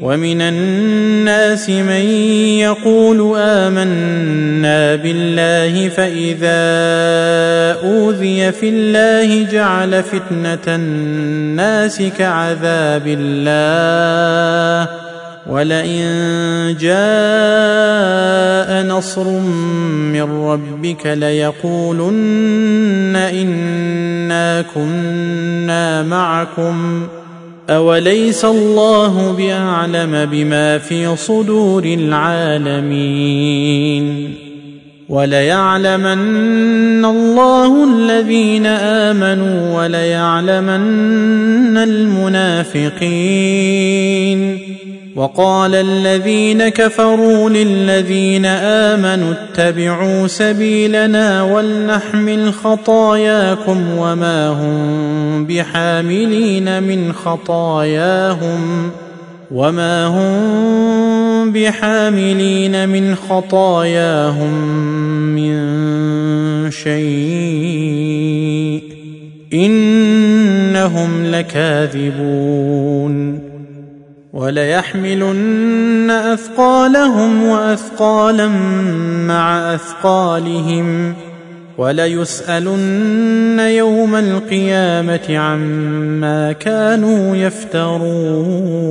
ومن الناس من يقول آمنا بالله فإذا أوذي في الله جعل فتنة الناس كعذاب الله ولئن جاء نصر من ربك ليقولن إنا كنا معكم اوليس الله باعلم بما في صدور العالمين وليعلمن الله الذين امنوا وليعلمن المنافقين وقال الذين كفروا للذين آمنوا اتبعوا سبيلنا ولنحمل خطاياكم وما هم بحاملين من خطاياهم وما هم بحاملين من خطاياهم من شيء إنهم لكاذبون وليحملن أثقالهم وأثقالا مع أثقالهم وليسألن يوم القيامة عما كانوا يفترون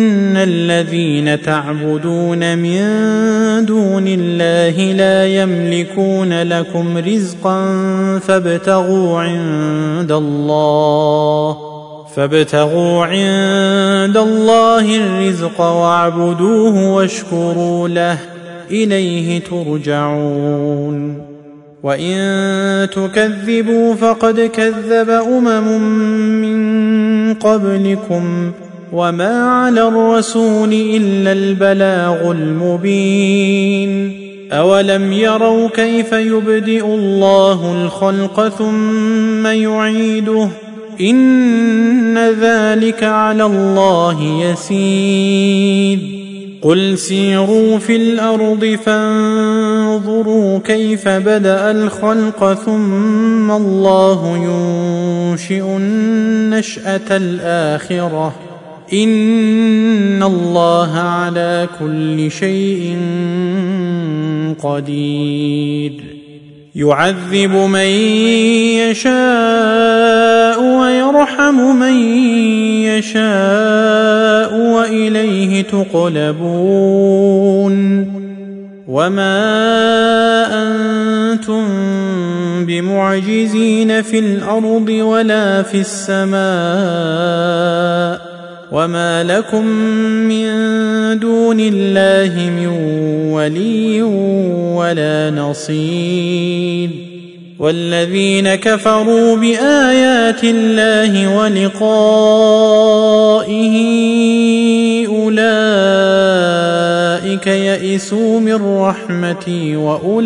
الذين تعبدون من دون الله لا يملكون لكم رزقا فابتغوا عند الله فابتغوا عند الله الرزق واعبدوه واشكروا له إليه ترجعون. وإن تكذبوا فقد كذب أمم من قبلكم. وما على الرسول الا البلاغ المبين اولم يروا كيف يبدئ الله الخلق ثم يعيده ان ذلك على الله يسير قل سيروا في الأرض فانظروا كيف بدا الخلق ثم الله ينشئ النشاه الاخره ان الله على كل شيء قدير. يعذب من يشاء ويرحم من يشاء واليه تقلبون. وما أنتم بمعجزين في الأرض ولا في السماء وما لكم من دون الله من ولي ولا نصير والذين كفروا بايات الله ولقائه اولئك يئسوا من رحمتي واولئك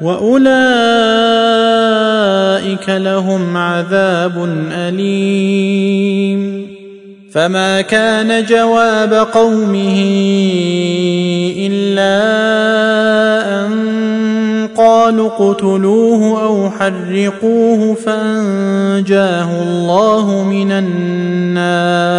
واولئك لهم عذاب اليم فما كان جواب قومه الا ان قالوا اقتلوه أو حرقوه فانجاه الله من النار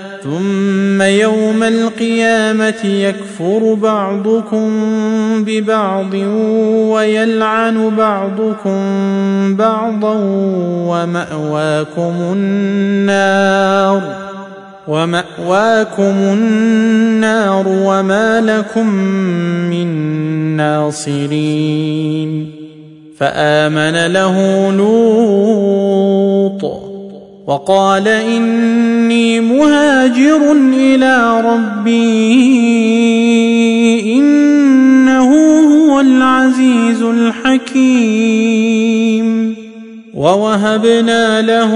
ثم يوم القيامة يكفر بعضكم ببعض ويلعن بعضكم بعضا ومأواكم النار ومأواكم النار وما لكم من ناصرين فآمن له لوط وقال إني مهاجر إلى ربي إنه هو العزيز الحكيم. ووهبنا له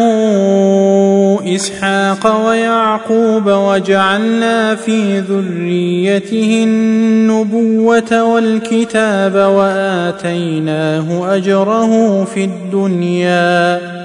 إسحاق ويعقوب وجعلنا في ذريته النبوة والكتاب وآتيناه أجره في الدنيا.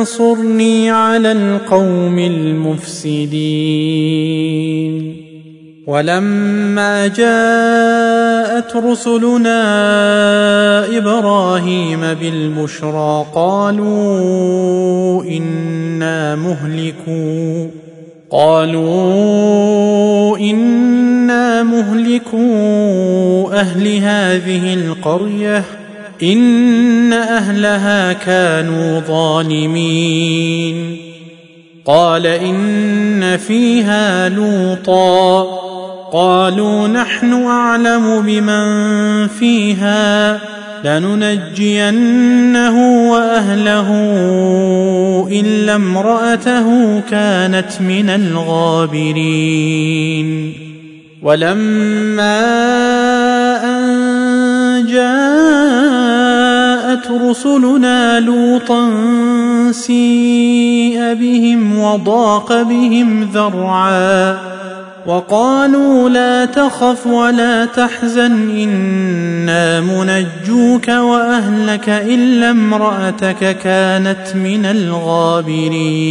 انصرني على القوم المفسدين. ولما جاءت رسلنا إبراهيم بالبشرى قالوا إنا مهلكوا قالوا إنا مهلكوا أهل هذه القرية ان اهلها كانوا ظالمين قال ان فيها لوطا قالوا نحن اعلم بمن فيها لننجينه واهله الا امراته كانت من الغابرين ولما جاءت رسلنا لوطا سيء بهم وضاق بهم ذرعا وقالوا لا تخف ولا تحزن إنا منجوك وأهلك إلا امرأتك كانت من الغابرين.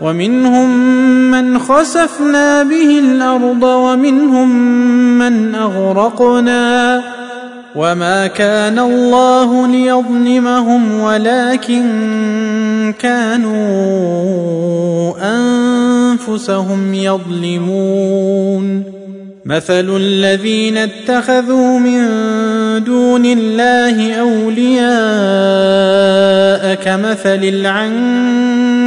ومنهم من خسفنا به الأرض ومنهم من أغرقنا وما كان الله ليظلمهم ولكن كانوا أنفسهم يظلمون. مثل الذين اتخذوا من دون الله أولياء كمثل العنكبوت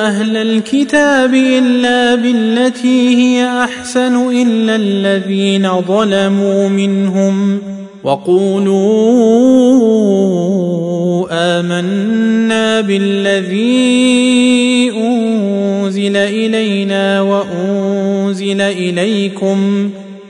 أهل الكتاب إلا بالتي هي أحسن إلا الذين ظلموا منهم وقولوا آمنا بالذي أنزل إلينا وأنزل إليكم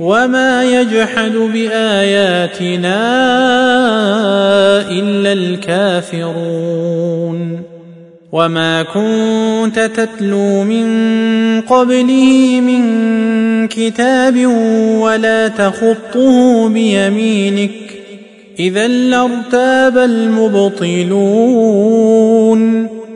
وما يجحد باياتنا الا الكافرون وما كنت تتلو من قبله من كتاب ولا تخطه بيمينك اذا لارتاب المبطلون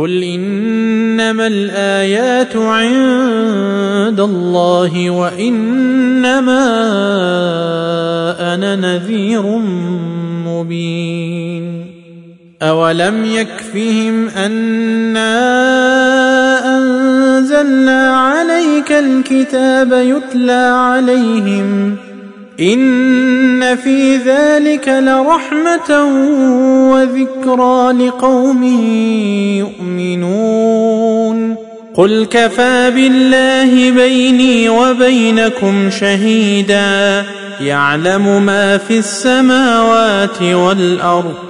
قل انما الايات عند الله وانما أنا نذير مبين اولم يكفهم انا انزلنا عليك الكتاب يتلى عليهم ان في ذلك لرحمه وذكرى لقوم يؤمنون قل كفى بالله بيني وبينكم شهيدا يعلم ما في السماوات والارض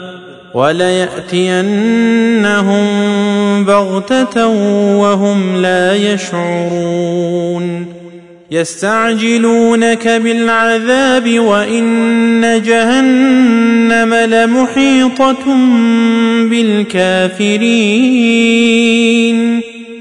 وليأتينهم بغتة وهم لا يشعرون. يستعجلونك بالعذاب وإن جهنم لمحيطة بالكافرين.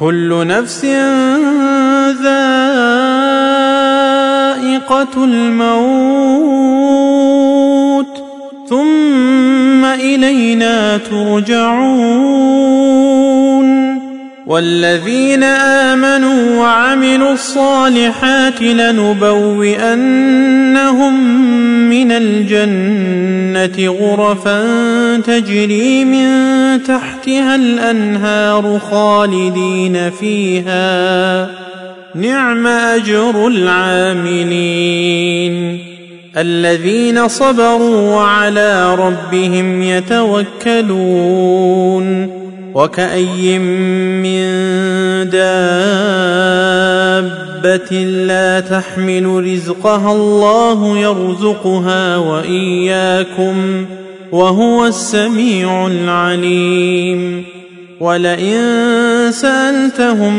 كل نفس ذائقة الموت ثم إلينا ترجعون. والذين آمنوا وعملوا الصالحات لنبوئنهم من الجنة غرفا تجري من تحتها الأنهار خالدين فيها. نعم أجر العاملين. الذين صبروا وعلى ربهم يتوكلون. وكأي من دابة لا تحمل رزقها الله يرزقها وإياكم وهو السميع العليم. ولئن سألتهم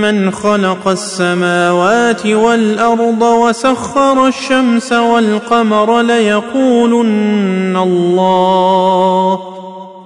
من خلق السماوات والأرض وسخر الشمس والقمر ليقولن الله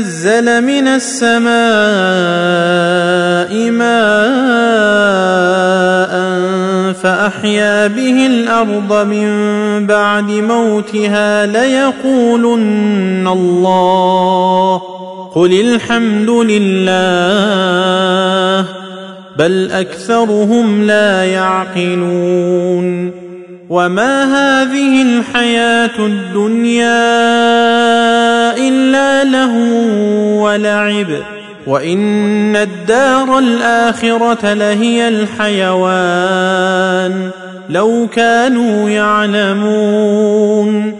نزل من السماء ماء فأحيا به الأرض من بعد موتها ليقولن الله قل الحمد لله بل أكثرهم لا يعقلون وما هذه الحياة الدنيا الا له ولعب وان الدار الاخره لهي الحيوان لو كانوا يعلمون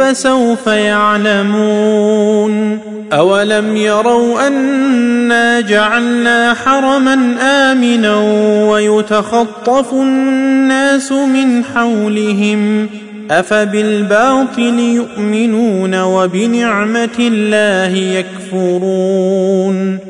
فسوف يعلمون. اولم يروا انا جعلنا حرما امنا ويتخطف الناس من حولهم افبالباطل يؤمنون وبنعمه الله يكفرون.